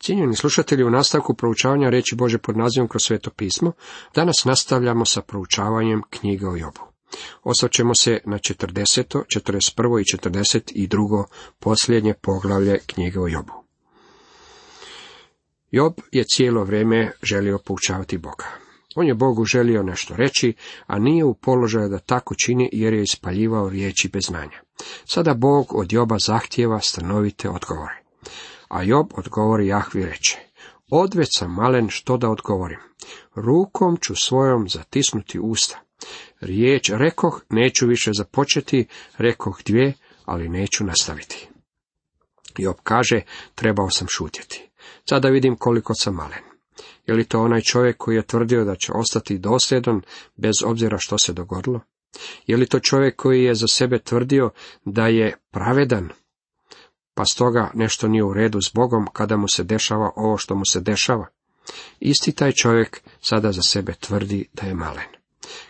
Cijenjeni slušatelji, u nastavku proučavanja reći Bože pod nazivom kroz sveto pismo, danas nastavljamo sa proučavanjem knjige o Jobu. Osvrćemo se na 40., 41. i 42. posljednje poglavlje knjige o Jobu. Job je cijelo vrijeme želio poučavati Boga. On je Bogu želio nešto reći, a nije u položaju da tako čini jer je ispaljivao riječi bez znanja. Sada Bog od Joba zahtjeva stanovite odgovore. A Job odgovori Jahvi reče, odveć sam malen što da odgovorim. Rukom ću svojom zatisnuti usta. Riječ rekoh, neću više započeti, rekoh dvije, ali neću nastaviti. Job kaže, trebao sam šutjeti. Sada vidim koliko sam malen. Je li to onaj čovjek koji je tvrdio da će ostati dosljedan bez obzira što se dogodilo? Je li to čovjek koji je za sebe tvrdio da je pravedan, pa stoga nešto nije u redu s Bogom kada mu se dešava ovo što mu se dešava? Isti taj čovjek sada za sebe tvrdi da je malen.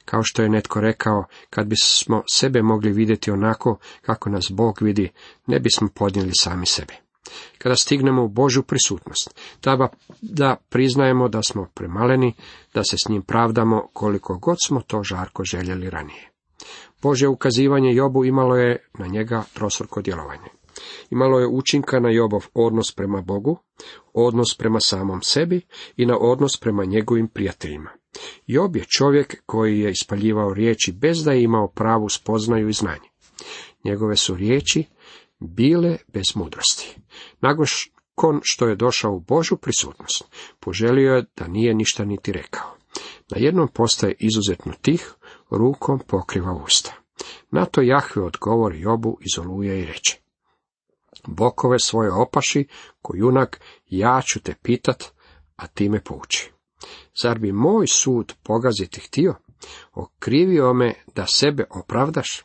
Kao što je netko rekao, kad bismo sebe mogli vidjeti onako kako nas Bog vidi, ne bismo podnijeli sami sebe. Kada stignemo u Božju prisutnost, tada da priznajemo da smo premaleni, da se s njim pravdamo koliko god smo to žarko željeli ranije. Božje ukazivanje Jobu imalo je na njega trosvrko djelovanje. Imalo je učinka na Jobov odnos prema Bogu, odnos prema samom sebi i na odnos prema njegovim prijateljima. Job je čovjek koji je ispaljivao riječi bez da je imao pravu spoznaju i znanje. Njegove su riječi bile bez mudrosti. Nakon što je došao u Božu prisutnost, poželio je da nije ništa niti rekao. Na jednom postaje izuzetno tih, rukom pokriva usta. Na to Jahve odgovori Jobu iz oluje i reče. Bokove svoje opaši, ko junak, ja ću te pitat, a ti me pouči. Zar bi moj sud pogaziti htio? Okrivio me da sebe opravdaš?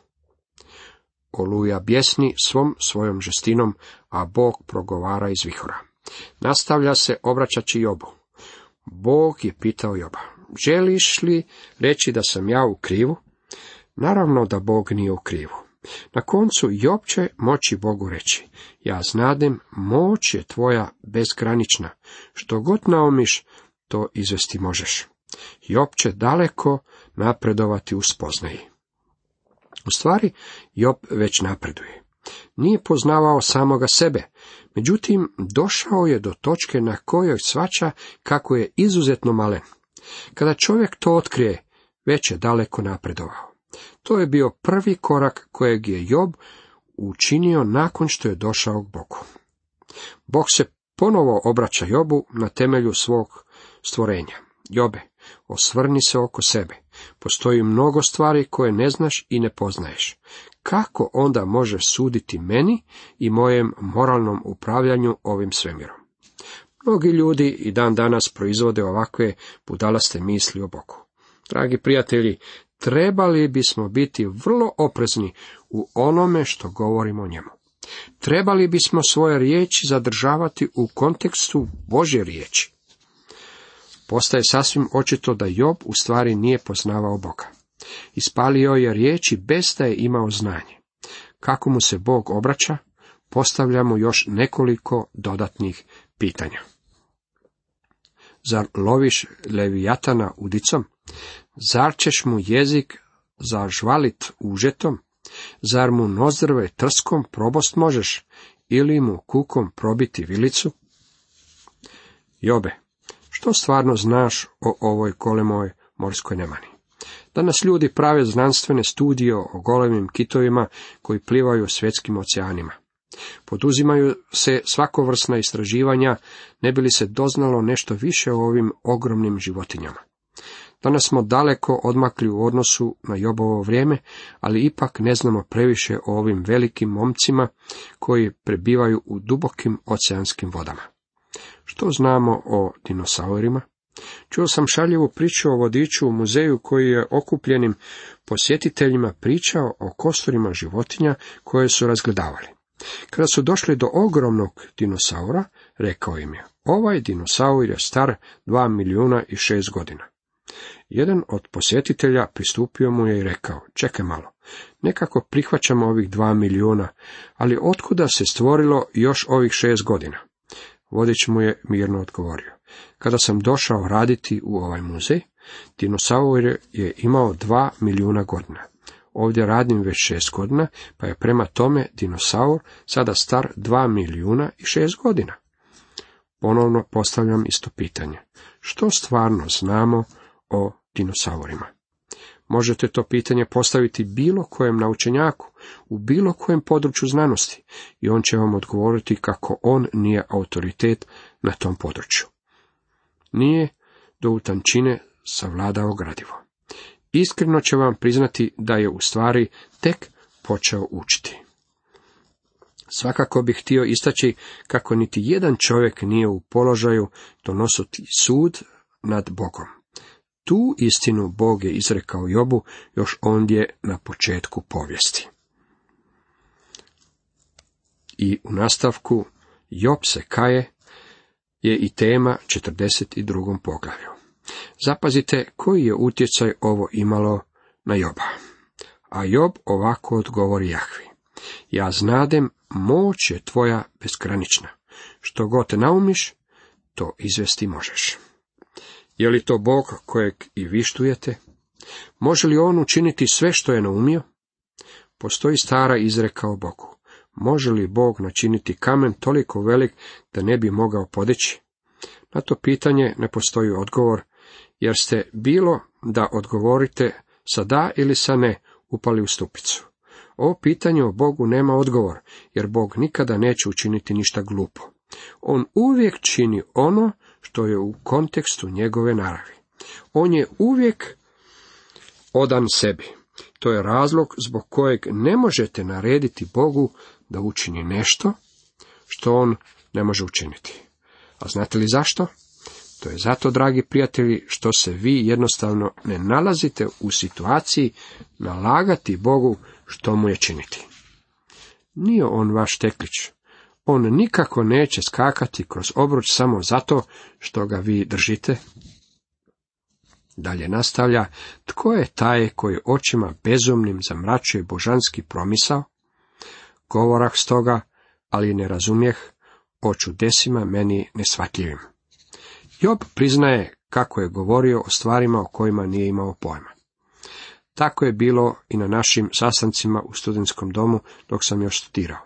Oluja bjesni svom svojom žestinom, a Bog progovara iz vihora. Nastavlja se obraćaći Jobu. Bog je pitao Joba, želiš li reći da sam ja u krivu? Naravno da Bog nije u krivu. Na koncu Job će moći Bogu reći, ja znadem, moć je tvoja bezgranična, što god naomiš, to izvesti možeš. Job će daleko napredovati u spoznaji. U stvari, Job već napreduje. Nije poznavao samoga sebe, međutim, došao je do točke na kojoj svača kako je izuzetno malen. Kada čovjek to otkrije, već je daleko napredovao. To je bio prvi korak kojeg je Job učinio nakon što je došao k Bogu. Bog se ponovo obraća Jobu na temelju svog stvorenja. Jobe, osvrni se oko sebe. Postoji mnogo stvari koje ne znaš i ne poznaješ. Kako onda možeš suditi meni i mojem moralnom upravljanju ovim svemirom? Mnogi ljudi i dan danas proizvode ovakve budalaste misli o Bogu. Dragi prijatelji, trebali bismo biti vrlo oprezni u onome što govorimo o njemu. Trebali bismo svoje riječi zadržavati u kontekstu Božje riječi postaje sasvim očito da Job u stvari nije poznavao Boga. Ispalio je riječi bez da je imao znanje. Kako mu se Bog obraća, postavljamo još nekoliko dodatnih pitanja. Zar loviš levijatana udicom? Zar ćeš mu jezik zažvalit užetom? Zar mu nozdrve trskom probost možeš? Ili mu kukom probiti vilicu? Jobe, što stvarno znaš o ovoj golemoj morskoj nemani? Danas ljudi prave znanstvene studije o golemim kitovima koji plivaju svjetskim oceanima. Poduzimaju se svakovrsna istraživanja, ne bi li se doznalo nešto više o ovim ogromnim životinjama. Danas smo daleko odmakli u odnosu na Jobovo vrijeme, ali ipak ne znamo previše o ovim velikim momcima koji prebivaju u dubokim oceanskim vodama. Što znamo o dinosaurima? Čuo sam šaljivu priču o vodiču u muzeju koji je okupljenim posjetiteljima pričao o kosturima životinja koje su razgledavali. Kada su došli do ogromnog dinosaura, rekao im je, ovaj dinosaur je star dva milijuna i šest godina. Jedan od posjetitelja pristupio mu je i rekao, čekaj malo, nekako prihvaćamo ovih dva milijuna, ali otkuda se stvorilo još ovih šest godina? Vodič mu je mirno odgovorio. Kada sam došao raditi u ovaj muzej, dinosaur je imao dva milijuna godina. Ovdje radim već šest godina, pa je prema tome dinosaur sada star dva milijuna i šest godina. Ponovno postavljam isto pitanje. Što stvarno znamo o dinosaurima? Možete to pitanje postaviti bilo kojem naučenjaku, u bilo kojem području znanosti i on će vam odgovoriti kako on nije autoritet na tom području. Nije do utančine savladao gradivo. Iskreno će vam priznati da je u stvari tek počeo učiti. Svakako bih htio istaći kako niti jedan čovjek nije u položaju donositi sud nad Bogom. Tu istinu Bog je izrekao Jobu još ondje na početku povijesti. I u nastavku Job se kaje je i tema 42. poglavlju. Zapazite koji je utjecaj ovo imalo na Joba. A Job ovako odgovori Jahvi. Ja znadem, moć je tvoja bezgranična. Što god naumiš, to izvesti možeš. Je li to Bog kojeg i vi štujete? Može li on učiniti sve što je naumio? Postoji stara izreka o Bogu. Može li Bog načiniti kamen toliko velik da ne bi mogao podići? Na to pitanje ne postoji odgovor, jer ste bilo da odgovorite sa da ili sa ne upali u stupicu. Ovo pitanje o Bogu nema odgovor, jer Bog nikada neće učiniti ništa glupo. On uvijek čini ono što je u kontekstu njegove naravi. On je uvijek odan sebi. To je razlog zbog kojeg ne možete narediti Bogu da učini nešto što on ne može učiniti. A znate li zašto? To je zato, dragi prijatelji, što se vi jednostavno ne nalazite u situaciji nalagati Bogu što mu je činiti. Nije on vaš teklić. On nikako neće skakati kroz obruč samo zato što ga vi držite. Dalje nastavlja, tko je taj koji očima bezumnim zamračuje božanski promisao? Govorah stoga, ali ne razumijeh, o čudesima meni nesvatljivim. Job priznaje kako je govorio o stvarima o kojima nije imao pojma. Tako je bilo i na našim sastancima u studentskom domu dok sam još studirao.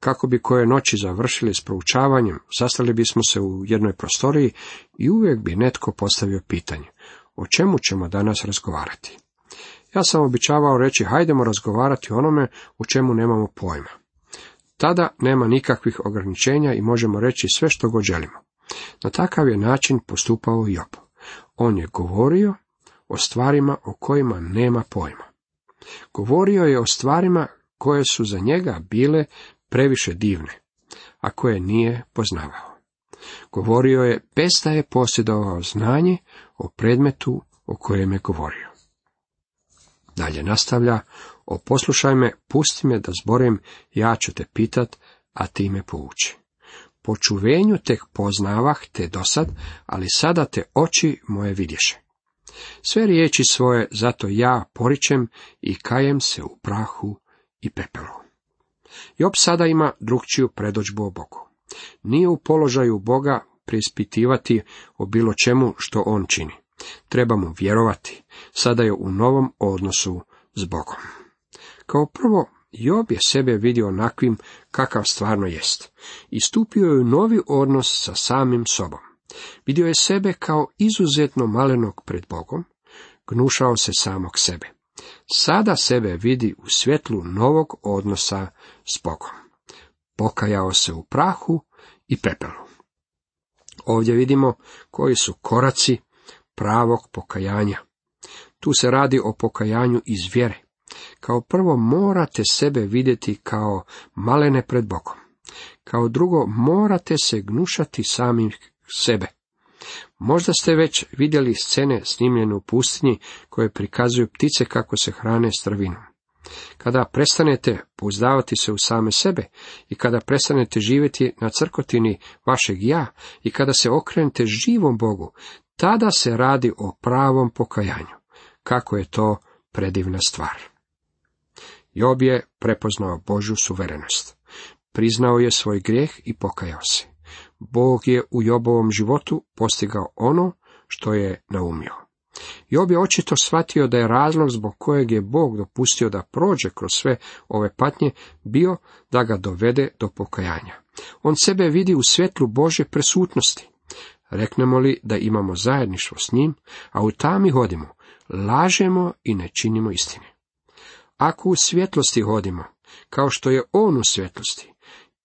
Kako bi koje noći završili s proučavanjem, sastali bismo se u jednoj prostoriji i uvijek bi netko postavio pitanje. O čemu ćemo danas razgovarati? Ja sam običavao reći, hajdemo razgovarati o onome o čemu nemamo pojma. Tada nema nikakvih ograničenja i možemo reći sve što god želimo. Na takav je način postupao Job. On je govorio o stvarima o kojima nema pojma. Govorio je o stvarima koje su za njega bile previše divne, a koje nije poznavao. Govorio je da je posjedovao znanje o predmetu o kojem je govorio. Dalje nastavlja, o poslušaj me, pusti me da zborem, ja ću te pitat, a ti me pouči. Po čuvenju tek poznavah te dosad, ali sada te oči moje vidješe. Sve riječi svoje zato ja poričem i kajem se u prahu i pepelu. Job sada ima drugčiju predođbu o Bogu. Nije u položaju Boga preispitivati o bilo čemu što on čini. Treba mu vjerovati. Sada je u novom odnosu s Bogom. Kao prvo, Job je sebe vidio onakvim kakav stvarno jest. I stupio je u novi odnos sa samim sobom. Vidio je sebe kao izuzetno malenog pred Bogom, gnušao se samog sebe. Sada sebe vidi u svjetlu novog odnosa s Bogom. Pokajao se u prahu i pepelu. Ovdje vidimo koji su koraci pravog pokajanja. Tu se radi o pokajanju iz vjere. Kao prvo morate sebe vidjeti kao malene pred Bogom. Kao drugo morate se gnušati samih sebe. Možda ste već vidjeli scene snimljene u pustinji koje prikazuju ptice kako se hrane strvinom. Kada prestanete pouzdavati se u same sebe i kada prestanete živjeti na crkotini vašeg ja i kada se okrenete živom Bogu, tada se radi o pravom pokajanju. Kako je to predivna stvar. Job je prepoznao Božju suverenost. Priznao je svoj grijeh i pokajao se. Bog je u Jobovom životu postigao ono što je naumio. Job je očito shvatio da je razlog zbog kojeg je Bog dopustio da prođe kroz sve ove patnje bio da ga dovede do pokajanja. On sebe vidi u svjetlu Bože presutnosti. Reknemo li da imamo zajedništvo s njim, a u tami hodimo, lažemo i ne činimo istine. Ako u svjetlosti hodimo, kao što je on u svjetlosti,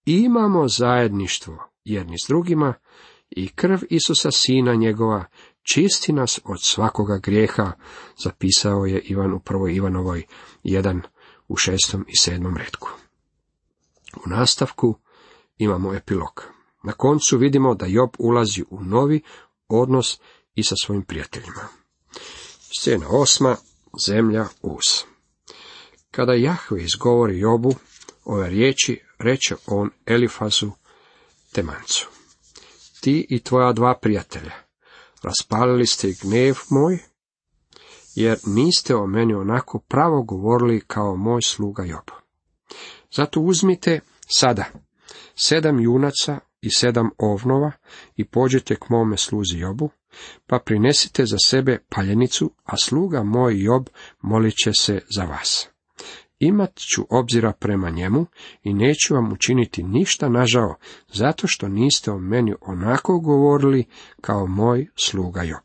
imamo zajedništvo jedni s drugima i krv Isusa Sina njegova čisti nas od svakoga grijeha, zapisao je Ivan u prvoj Ivanovoj 1 u šestom i sedmom redku. U nastavku imamo epilog. Na koncu vidimo da Job ulazi u novi odnos i sa svojim prijateljima. Scena osma, zemlja uz. Kada Jahve izgovori Jobu ove riječi, reče on Elifazu Temancu. Ti i tvoja dva prijatelja, raspalili ste gnev moj, jer niste o meni onako pravo govorili kao moj sluga Job. Zato uzmite sada sedam junaca i sedam ovnova i pođete k mome sluzi Jobu, pa prinesite za sebe paljenicu, a sluga moj Job molit će se za vas. Imat ću obzira prema njemu i neću vam učiniti ništa nažao, zato što niste o meni onako govorili kao moj sluga Job.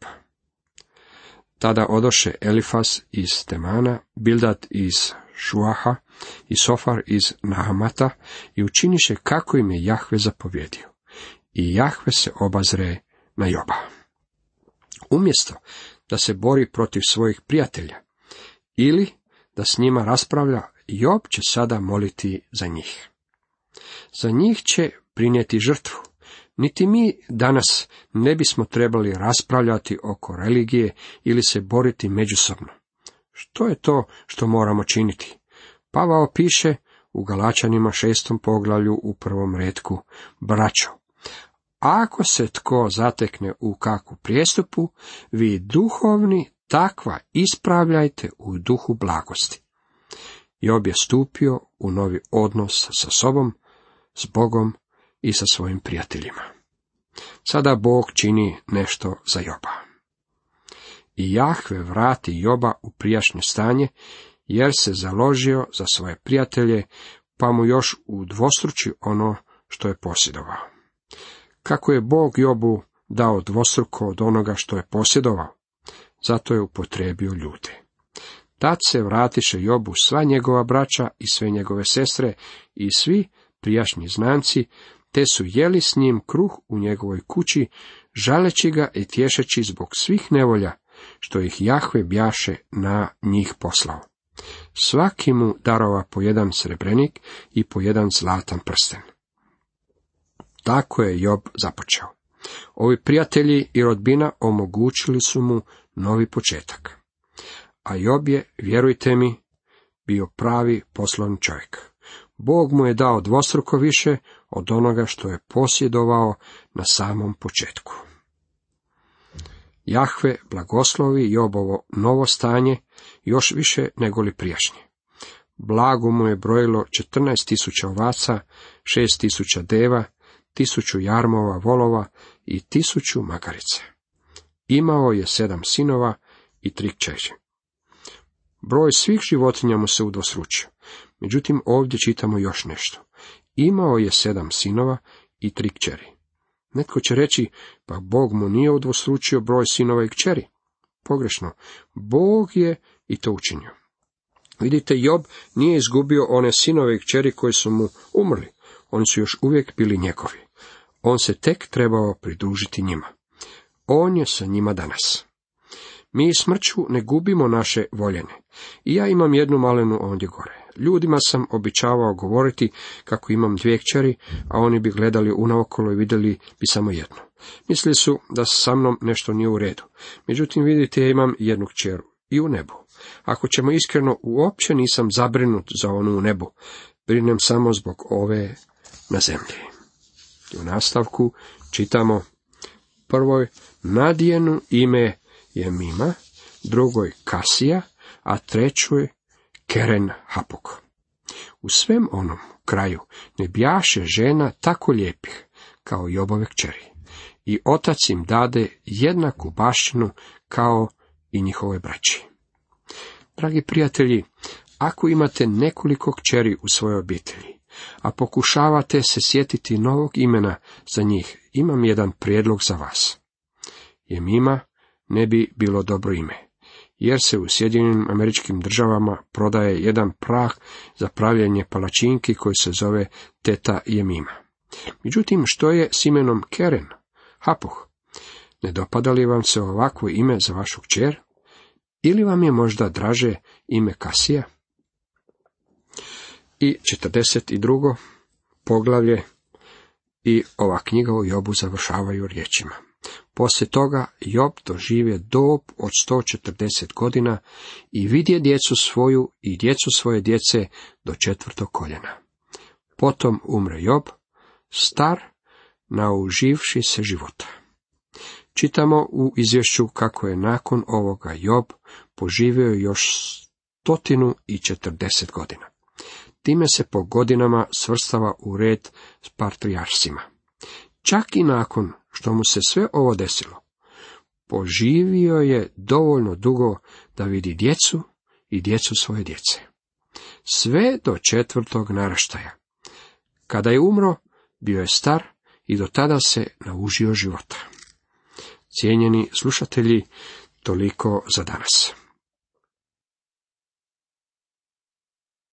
Tada odoše Elifas iz Temana, Bildat iz Šuaha i Sofar iz Nahamata i učiniše kako im je Jahve zapovjedio. I Jahve se obazre na Joba. Umjesto da se bori protiv svojih prijatelja ili da s njima raspravlja, Job će sada moliti za njih. Za njih će prinijeti žrtvu. Niti mi danas ne bismo trebali raspravljati oko religije ili se boriti međusobno. Što je to što moramo činiti? Pavao piše u Galačanima šestom poglavlju u prvom redku, braćo, ako se tko zatekne u kakvu prijestupu, vi duhovni takva ispravljajte u duhu blagosti. Job je stupio u novi odnos sa sobom, s Bogom i sa svojim prijateljima. Sada Bog čini nešto za Joba. I Jahve vrati Joba u prijašnje stanje, jer se založio za svoje prijatelje, pa mu još u dvostruči ono što je posjedovao. Kako je Bog Jobu dao dvostruko od onoga što je posjedovao, zato je upotrebio ljude. Tad se vratiše Jobu sva njegova braća i sve njegove sestre i svi prijašnji znanci, te su jeli s njim kruh u njegovoj kući, žaleći ga i tješeći zbog svih nevolja, što ih Jahve bjaše na njih poslao. Svaki mu darova po jedan srebrenik i po jedan zlatan prsten. Tako je Job započeo. Ovi prijatelji i rodbina omogućili su mu novi početak. A Job je, vjerujte mi, bio pravi poslovni čovjek. Bog mu je dao dvostruko više od onoga što je posjedovao na samom početku. Jahve blagoslovi Jobovo novo stanje još više nego li prijašnje. Blago mu je brojilo 14.000 ovaca, 6.000 deva, tisuću jarmova volova i tisuću magarica. Imao je sedam sinova i tri kćeri. Broj svih životinja mu se udvostručio. Međutim, ovdje čitamo još nešto. Imao je sedam sinova i tri kćeri. Netko će reći, pa Bog mu nije udvostručio broj sinova i kćeri. Pogrešno, Bog je i to učinio. Vidite, Job nije izgubio one sinove i kćeri koji su mu umrli. Oni su još uvijek bili njegovi. On se tek trebao pridružiti njima. On je sa njima danas. Mi smrću ne gubimo naše voljene. I ja imam jednu malenu ondje gore. Ljudima sam običavao govoriti kako imam dvije kćeri, a oni bi gledali unaokolo i vidjeli bi samo jednu. Mislili su da sa mnom nešto nije u redu. Međutim, vidite, ja imam jednu kćeru i u nebu. Ako ćemo iskreno, uopće nisam zabrinut za onu u nebu. Brinem samo zbog ove na zemlji. U nastavku čitamo prvoj nadijenu ime je Mima, drugoj Kasija, a trećoj Keren Hapuk. U svem onom kraju ne bjaše žena tako lijepih, kao Jobove kćeri. I otac im dade jednaku baštinu kao i njihovoj braći. Dragi prijatelji, ako imate nekoliko kćeri u svojoj obitelji, a pokušavate se sjetiti novog imena za njih, imam jedan prijedlog za vas. Jemima ne bi bilo dobro ime, jer se u Sjedinjenim američkim državama prodaje jedan prah za pravljanje palačinki koji se zove teta Jemima. Međutim, što je s imenom Keren? Hapuh. Ne dopada li vam se ovakvo ime za vašu kćer? Ili vam je možda draže ime Kasija? I 42. poglavlje i ova knjiga o Jobu završavaju riječima. Poslije toga Job dožive dob od 140 godina i vidje djecu svoju i djecu svoje djece do četvrtog koljena. Potom umre Job, star, nauživši se života. Čitamo u izvješću kako je nakon ovoga Job poživio još stotinu i četrdeset godina. Time se po godinama svrstava u red s patrijarsima. Čak i nakon što mu se sve ovo desilo, poživio je dovoljno dugo da vidi djecu i djecu svoje djece. Sve do četvrtog naraštaja. Kada je umro, bio je star i do tada se naužio života. Cijenjeni slušatelji, toliko za danas.